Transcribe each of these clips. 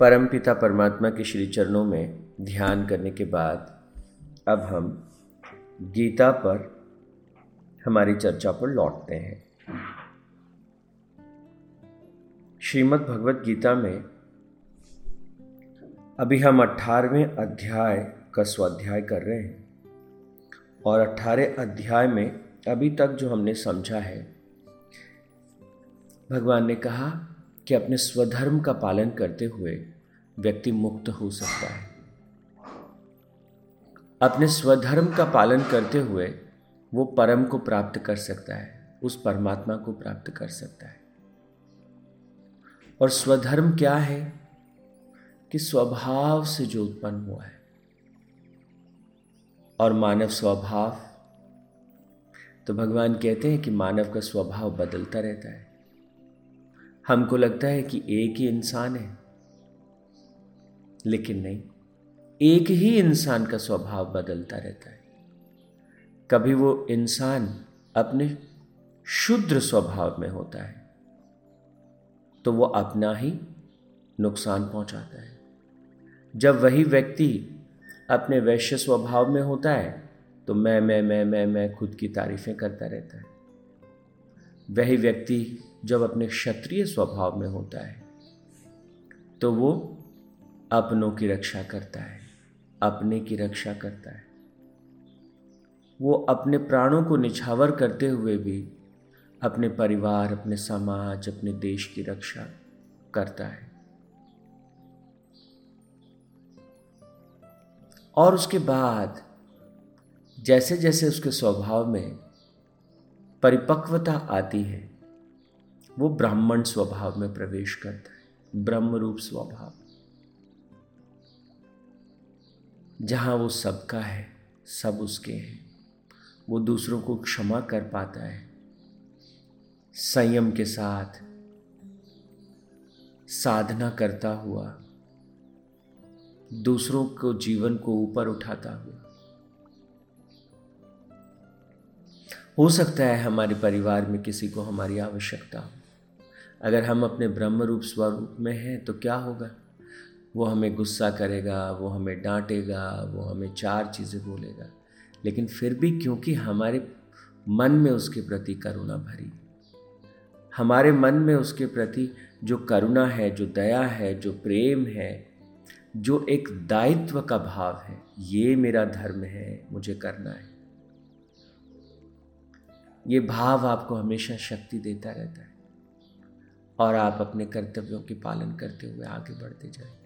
परम पिता परमात्मा के श्री चरणों में ध्यान करने के बाद अब हम गीता पर हमारी चर्चा पर लौटते हैं। श्रीमद् भगवत गीता में अभी हम अठारहवें अध्याय का स्वाध्याय कर रहे हैं और अठारह अध्याय में अभी तक जो हमने समझा है, भगवान ने कहा कि अपने स्वधर्म का पालन करते हुए व्यक्ति मुक्त हो सकता है। अपने स्वधर्म का पालन करते हुए वो परम को प्राप्त कर सकता है, उस परमात्मा को प्राप्त कर सकता है। और स्वधर्म क्या है? कि स्वभाव से जो उत्पन्न हुआ है। और मानव स्वभाव तो भगवान कहते हैं कि मानव का स्वभाव बदलता रहता है। हमको लगता है कि एक ही इंसान है। लेकिन नहीं, एक ही इंसान का स्वभाव बदलता रहता है। कभी वो इंसान अपने शुद्र स्वभाव में होता है तो वो अपना ही नुकसान पहुंचाता है। जब वही व्यक्ति अपने वैश्य स्वभाव में होता है तो मैं मैं मैं मैं मैं खुद की तारीफें करता रहता है। वही व्यक्ति जब अपने क्षत्रिय स्वभाव में होता है तो वो अपनों की रक्षा करता है, अपने की रक्षा करता है। वो अपने प्राणों को निछावर करते हुए भी अपने परिवार, अपने समाज, अपने देश की रक्षा करता है। और उसके बाद जैसे जैसे उसके स्वभाव में परिपक्वता आती है वो ब्राह्मण स्वभाव में प्रवेश करता है ब्रह्म रूप स्वभाव। जहाँ वो सबका है, सब उसके हैं। वो दूसरों को क्षमा कर पाता है। संयम के साथ साधना करता हुआ, दूसरों को जीवन को ऊपर उठाता हुआ। हो सकता है हमारे परिवार में किसी को हमारी आवश्यकता हो। अगर हम अपने ब्रह्म रूप स्वरूप में हैं तो क्या होगा? वो हमें गुस्सा करेगा, वो हमें डांटेगा, वो हमें चार चीज़ें बोलेगा। लेकिन फिर भी क्योंकि हमारे मन में उसके प्रति करुणा भरी, हमारे मन में उसके प्रति जो करुणा है, जो दया है, जो प्रेम है, जो एक दायित्व का भाव है, ये मेरा धर्म है, मुझे करना है। ये भाव आपको हमेशा शक्ति देता रहता है। और आप अपने कर्तव्यों के पालन करते हुए आगे बढ़ते जाए।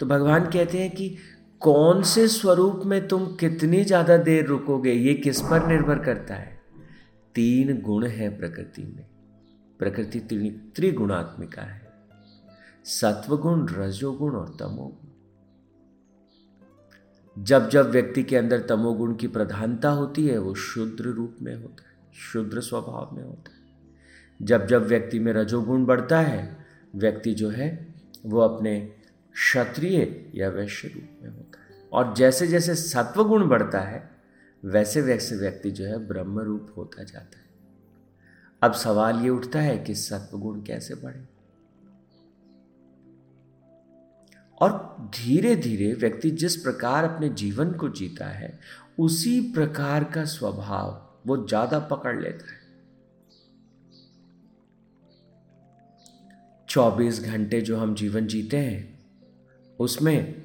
तो भगवान कहते हैं कि कौन से स्वरूप में तुम कितनी ज़्यादा देर रुकोगे, ये किस पर निर्भर करता है? तीन गुण है प्रकृति में। प्रकृति त्रिगुणात्मिका है। सत्वगुण, रजोगुण और तमोगुण। जब जब व्यक्ति के अंदर तमोगुण की प्रधानता होती है, वो शुद्र रूप में होता है, शुद्र स्वभाव में होता है। जब जब व्यक्ति में रजोगुण बढ़ता है, व्यक्ति जो है, वो अपने क्षत्रिय या वैश्य रूप में होता है। और जैसे जैसे सत्वगुण बढ़ता है, वैसे वैसे व्यक्ति जो है, ब्रह्म रूप होता जाता है। अब सवाल ये उठता है कि सत्वगुण कैसे बढ़े? और धीरे धीरे व्यक्ति जिस प्रकार अपने जीवन को जीता है, उसी प्रकार का स्वभाव वो ज़्यादा पकड़ लेता है। 24 घंटे जो हम जीवन जीते हैं, उसमें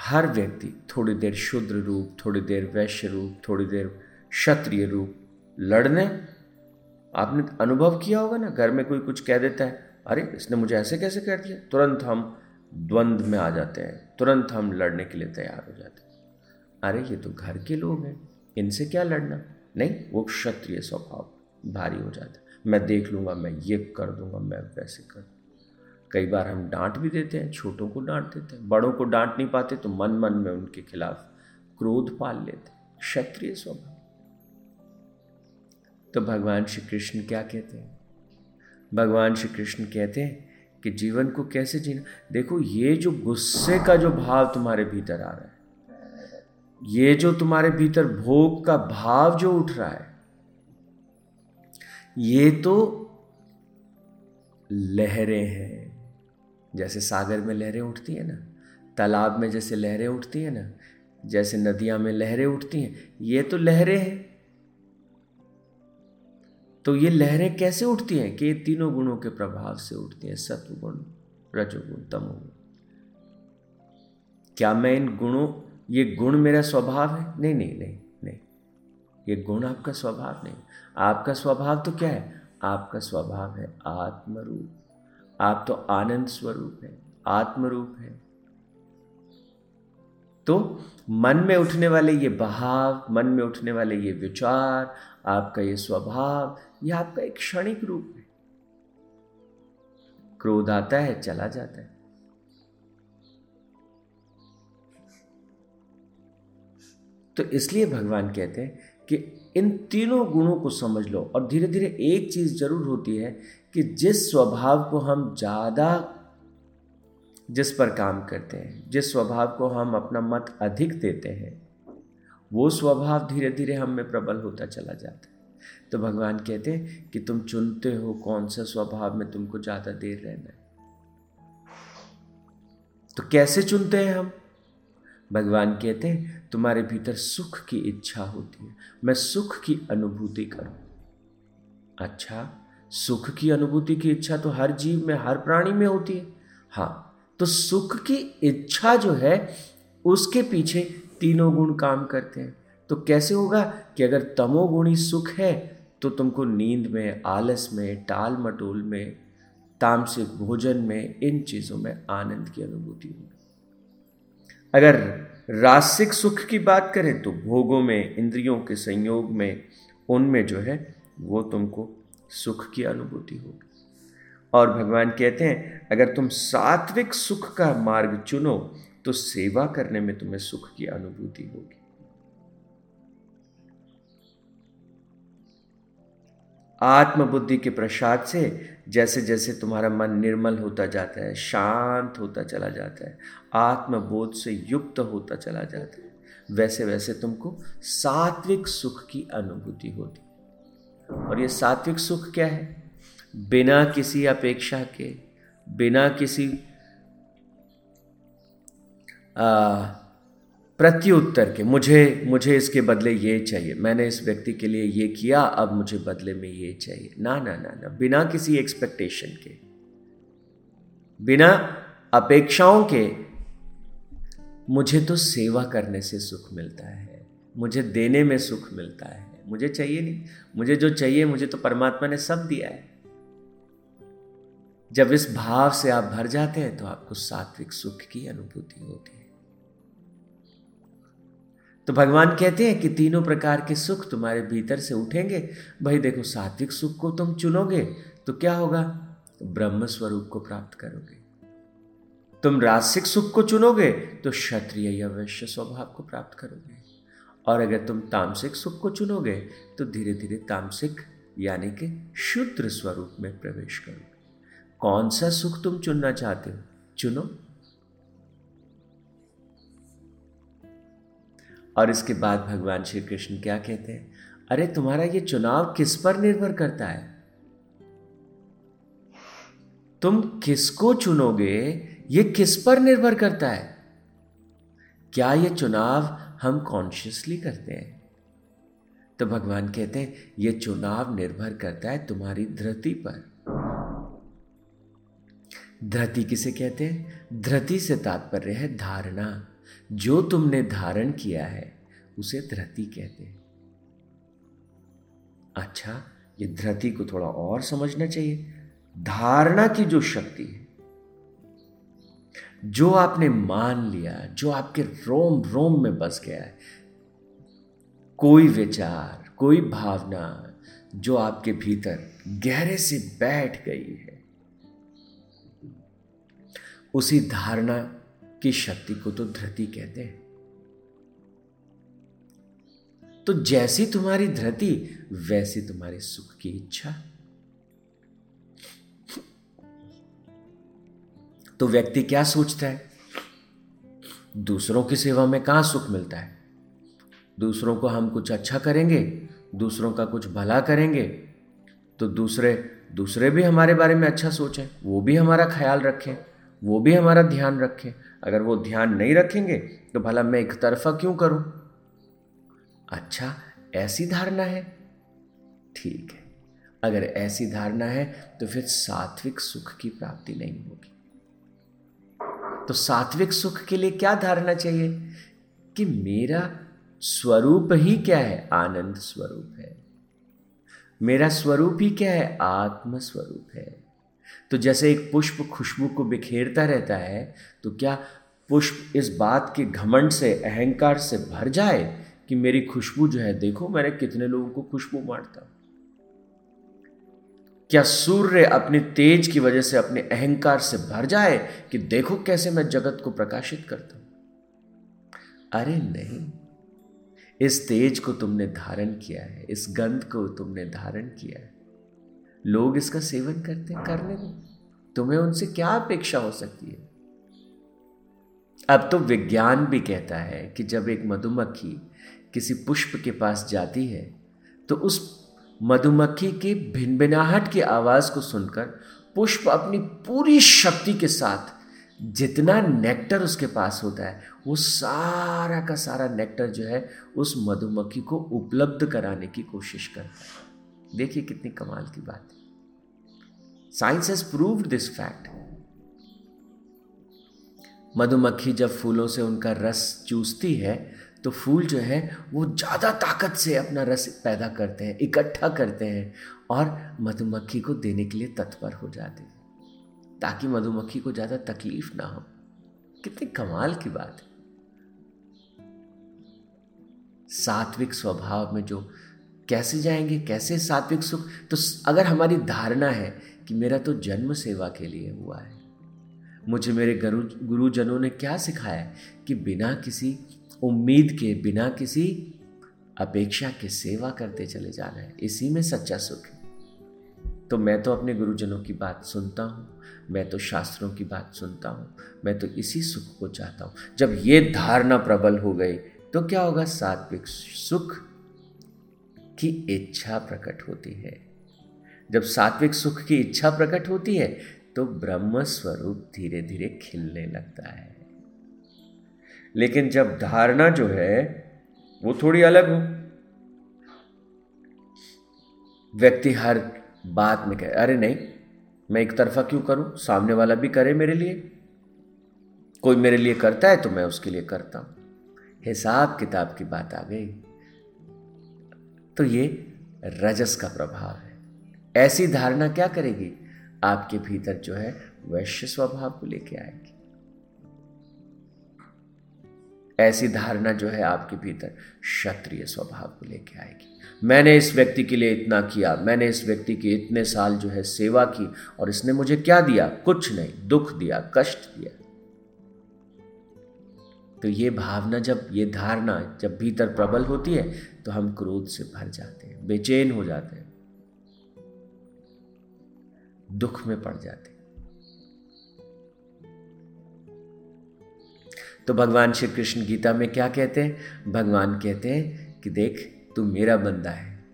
हर व्यक्ति थोड़ी देर शुद्र रूप, थोड़ी देर वैश्य रूप, थोड़ी देर क्षत्रिय रूप लड़ने, आपने अनुभव किया होगा ना? घर में कोई कुछ कह देता है, अरे, इसने मुझे ऐसे कैसे कर दिया? तुरंत हम द्वंद्व में आ जाते हैं। तुरंत हम लड़ने के लिए तैयार हो जाते हैं। अरे, ये तो घर के लोग हैं। इनसे क्या लड़ना? नहीं, वो क्षत्रिय स्वभाव, भारी हो जाता है। मैं देख लूँगा, मैं ये कर दूँगा, मैं वैसे कर कई बार हम डांट भी देते हैं, छोटों को डांट देते हैं। बड़ों को डांट नहीं पाते तो मन मन में उनके खिलाफ क्रोध पाल लेते क्षत्रिय स्वभाव। तो भगवान श्री कृष्ण क्या कहते हैं? भगवान श्री कृष्ण कहते हैं कि जीवन को कैसे जीना? देखो, ये जो गुस्से का जो भाव तुम्हारे भीतर आ रहा है, ये जो तुम्हारे भीतर भोग का भाव जो उठ रहा है, ये तो लहरें हैं। जैसे सागर में लहरें उठती हैं ना, तालाब में जैसे लहरें उठती हैं ना, जैसे नदियाँ में लहरें उठती हैं, ये तो लहरें हैं। तो ये लहरें कैसे उठती हैं? कि तीनों गुणों के प्रभाव से उठती हैं सत्व गुण रजोगुण, तमोगुण। क्या मैं इन गुणों, ये गुण मेरा स्वभाव है? नहीं नहीं नहीं नहीं। ये गुण आपका स्वभाव नहीं। आपका स्वभाव तो क्या है? आपका स्वभाव है आत्मरूप। आप तो आनंद स्वरूप है, आत्मरूप है। तो मन में उठने वाले ये बहाव, मन में उठने वाले ये विचार, आपका ये स्वभाव ये आपका एक क्षणिक रूप है। क्रोध आता है, चला जाता है। तो इसलिए भगवान कहते हैं कि इन तीनों गुणों को समझ लो और धीरे धीरे एक चीज़ ज़रूर होती है कि जिस स्वभाव को हम ज़्यादा, जिस पर काम करते हैं, जिस स्वभाव को हम अपना मत अधिक देते हैं, वो स्वभाव धीरे धीरे हम में प्रबल होता चला जाता है। तो भगवान कहते हैं कि तुम चुनते हो कौन सा स्वभाव में तुमको ज़्यादा देर रहना है। तो कैसे चुनते हैं हम? भगवान कहते हैं, तुम्हारे भीतर सुख की इच्छा होती है। मैं सुख की अनुभूति करूँ। अच्छा सुख की अनुभूति की इच्छा तो हर जीव में, हर प्राणी में होती है। हाँ तो सुख की इच्छा जो है, उसके पीछे तीनों गुण काम करते हैं। तो कैसे होगा कि अगर तमोगुणी सुख है तो तुमको नींद में, आलस में टाल मटोल में, तामसिक भोजन में, इन चीज़ों में आनंद की अनुभूति होगी। अगर रासिक सुख की बात करें तो भोगों में, इंद्रियों के संयोग में, उनमें जो है, वो तुमको सुख की अनुभूति होगी। और भगवान कहते हैं, अगर तुम सात्विक सुख का मार्ग चुनो तो सेवा करने में तुम्हें सुख की अनुभूति होगी। आत्मबुद्धि के प्रसाद से जैसे जैसे तुम्हारा मन निर्मल होता जाता है, शांत होता चला जाता है, आत्मबोध से युक्त होता चला जाता है वैसे वैसे तुमको सात्विक सुख की अनुभूति होती और ये सात्विक सुख क्या है? बिना किसी अपेक्षा के, बिना किसी प्रत्युत्तर के, मुझे मुझे इसके बदले ये चाहिए। मैंने इस व्यक्ति के लिए ये किया, अब मुझे बदले में ये चाहिए। ना ना ना ना, बिना किसी एक्सपेक्टेशन के। बिना अपेक्षाओं के मुझे तो सेवा करने से सुख मिलता है, मुझे देने में सुख मिलता है, मुझे चाहिए नहीं। मुझे जो चाहिए, मुझे तो परमात्मा ने सब दिया है। जब इस भाव से आप भर जाते हैं तो आपको सात्विक सुख की अनुभूति होती है। तो भगवान कहते हैं कि तीनों प्रकार के सुख तुम्हारे भीतर से उठेंगे। भाई देखो, सात्विक सुख को तुम चुनोगे तो क्या होगा? ब्रह्म स्वरूप को प्राप्त करोगे। तुम रासिक सुख को चुनोगे तो क्षत्रिय या वैश्य स्वभाव को प्राप्त करोगे। और अगर तुम तामसिक सुख को चुनोगे तो धीरे धीरे तामसिक यानी कि शुद्र स्वरूप में प्रवेश करोगे। कौन सा सुख तुम चुनना चाहते हो? चुनो। और इसके बाद भगवान श्री कृष्ण क्या कहते हैं? अरे, तुम्हारा ये चुनाव किस पर निर्भर करता है? तुम किसको चुनोगे, ये किस पर निर्भर करता है? क्या ये चुनाव हम कॉन्शियसली करते हैं? तो भगवान कहते हैं, ये चुनाव निर्भर करता है तुम्हारी धरती पर। धरती किसे कहते हैं? धरती से तात्पर्य है धारणा। जो तुमने धारण किया है, उसे धरती कहते हैं। अच्छा ये धरती को थोड़ा और समझना चाहिए। धारणा की जो शक्ति है, जो आपने मान लिया, जो आपके रोम रोम में बस गया है, कोई विचार, कोई भावना जो आपके भीतर गहरे से बैठ गई है, उसी धारणा की शक्ति को तो धरती कहते हैं। तो जैसी तुम्हारी धरती, वैसी तुम्हारे सुख की इच्छा। तो व्यक्ति क्या सोचता है? दूसरों की सेवा में कहाँ सुख मिलता है? दूसरों को हम कुछ अच्छा करेंगे, दूसरों का कुछ भला करेंगे तो दूसरे दूसरे भी हमारे बारे में अच्छा सोचें, वो भी हमारा ख्याल रखें। वो भी हमारा ध्यान रखें। अगर वो ध्यान नहीं रखेंगे तो भला मैं एक तरफा क्यों करूँ? अच्छा ऐसी धारणा है। ठीक है। अगर ऐसी धारणा है तो फिर सात्विक सुख की प्राप्ति नहीं होगी। तो सात्विक सुख के लिए क्या धारणा चाहिए? कि मेरा स्वरूप ही क्या है? आनंद स्वरूप है। मेरा स्वरूप ही क्या है? आत्म स्वरूप है। तो जैसे एक पुष्प खुशबू को बिखेरता रहता है तो क्या पुष्प इस बात के घमंड से, अहंकार से भर जाए कि मेरी खुशबू जो है, देखो मैंने कितने लोगों को खुशबू मारता क्या सूर्य अपने तेज की वजह से, अपने अहंकार से भर जाए कि देखो कैसे मैं जगत को प्रकाशित करता हूँ? अरे नहीं। इस तेज को तुमने धारण किया है, इस गंध को तुमने धारण किया है। लोग इसका सेवन करते, करने दो तुम्हें उनसे क्या अपेक्षा हो सकती है? अब तो विज्ञान भी कहता है कि जब एक मधुमक्खी किसी पुष्प के पास जाती है तो उस मधुमक्खी की भिनभिनाहट की आवाज़ को सुनकर पुष्प अपनी पूरी शक्ति के साथ जितना नेक्टर उसके पास होता है, वो सारा का सारा नेक्टर जो है उस मधुमक्खी को उपलब्ध कराने की कोशिश करता है। देखिए कितनी कमाल की बात है। Science has proved this fact मधुमक्खी जब फूलों से उनका रस चूसती है तो फूल जो है, वो ज़्यादा ताकत से अपना रस पैदा करते हैं, इकट्ठा करते हैं और मधुमक्खी को देने के लिए तत्पर हो जाते हैं, ताकि मधुमक्खी को ज़्यादा तकलीफ़ ना हो। कितनी कमाल की बात है। सात्विक स्वभाव में जो कैसे जाएँगे, कैसे सात्विक सुख? तो अगर हमारी धारणा है कि मेरा तो जन्म सेवा के लिए हुआ है, मुझे मेरे गुरु, गुरुजनों ने क्या सिखाया कि बिना किसी उम्मीद के, बिना किसी अपेक्षा के सेवा करते चले जाना है, इसी में सच्चा सुख है। तो मैं तो अपने गुरुजनों की बात सुनता हूँ, मैं तो शास्त्रों की बात सुनता हूँ, मैं तो इसी सुख को चाहता हूँ। जब ये धारणा प्रबल हो गई तो क्या होगा? सात्विक सुख की इच्छा प्रकट होती है। जब सात्विक सुख की इच्छा प्रकट होती है तो ब्रह्म स्वरूप धीरे धीरे खिलने लगता है। लेकिन जब धारणा जो है, वो थोड़ी अलग हो। व्यक्ति हर बात में कहे, अरे नहीं, मैं एक तरफा क्यों करूँ? सामने वाला भी करे मेरे लिए। कोई मेरे लिए करता है तो मैं उसके लिए करता हूँ। हिसाब किताब की बात आ गई। तो ये रजस का प्रभाव है। ऐसी धारणा क्या करेगी? आपके भीतर जो है, वैश्य स्वभाव को लेके आएगी। ऐसी धारणा जो है, आपके भीतर क्षत्रिय स्वभाव को लेके आएगी। मैंने इस व्यक्ति के लिए इतना किया, मैंने इस व्यक्ति की इतने साल जो है सेवा की, और इसने मुझे क्या दिया? कुछ नहीं, दुख दिया, कष्ट दिया। तो ये भावना जब, ये धारणा जब भीतर प्रबल होती है तो हम क्रोध से भर जाते हैं, बेचैन हो जाते हैं, दुख में पड़ जाते हैं। तो भगवान श्री कृष्ण गीता में क्या कहते हैं? भगवान कहते हैं कि देख, तू मेरा बंदा है।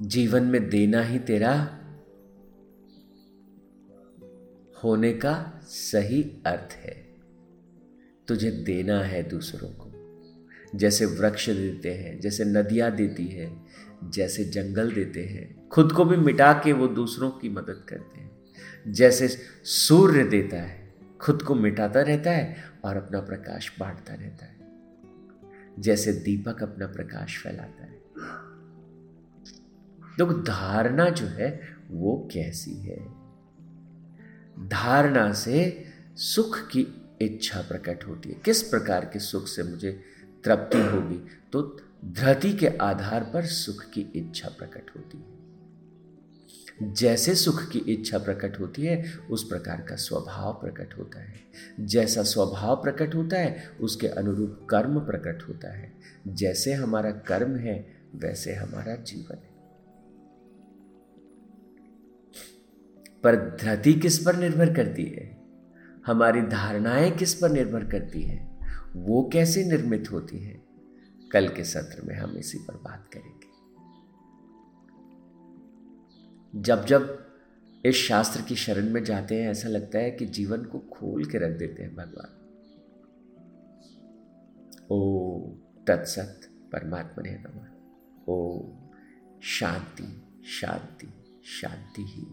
जीवन में देना ही तेरा होने का सही अर्थ है। तुझे देना है दूसरों को। जैसे वृक्ष देते हैं, जैसे नदियाँ देती है, जैसे जंगल देते हैं, खुद को भी मिटा के वो दूसरों की मदद करते हैं। जैसे सूर्य देता है, खुद को मिटाता रहता है और अपना प्रकाश बांटता रहता है। जैसे दीपक अपना प्रकाश फैलाता है। तो धारणा जो है, वो कैसी है? धारणा से सुख की इच्छा प्रकट होती है। किस प्रकार के सुख से मुझे तृप्ति होगी तो धरती के आधार पर सुख की इच्छा प्रकट होती है। जैसे सुख की इच्छा प्रकट होती है, उस प्रकार का स्वभाव प्रकट होता है। जैसा स्वभाव प्रकट होता है, उसके अनुरूप कर्म प्रकट होता है। जैसे हमारा कर्म है, वैसे हमारा जीवन है। पर धरती किस पर निर्भर करती है? हमारी धारणाएँ किस पर निर्भर करती है? वो कैसे निर्मित होती है? कल के सत्र में हम इसी पर बात करेंगे। जब जब इस शास्त्र की शरण में जाते हैं, ऐसा लगता है कि जीवन को खोल के रख देते हैं भगवान। ओ तत्सत परमात्मा ने नमः। ओ शांति शांति शांति ही।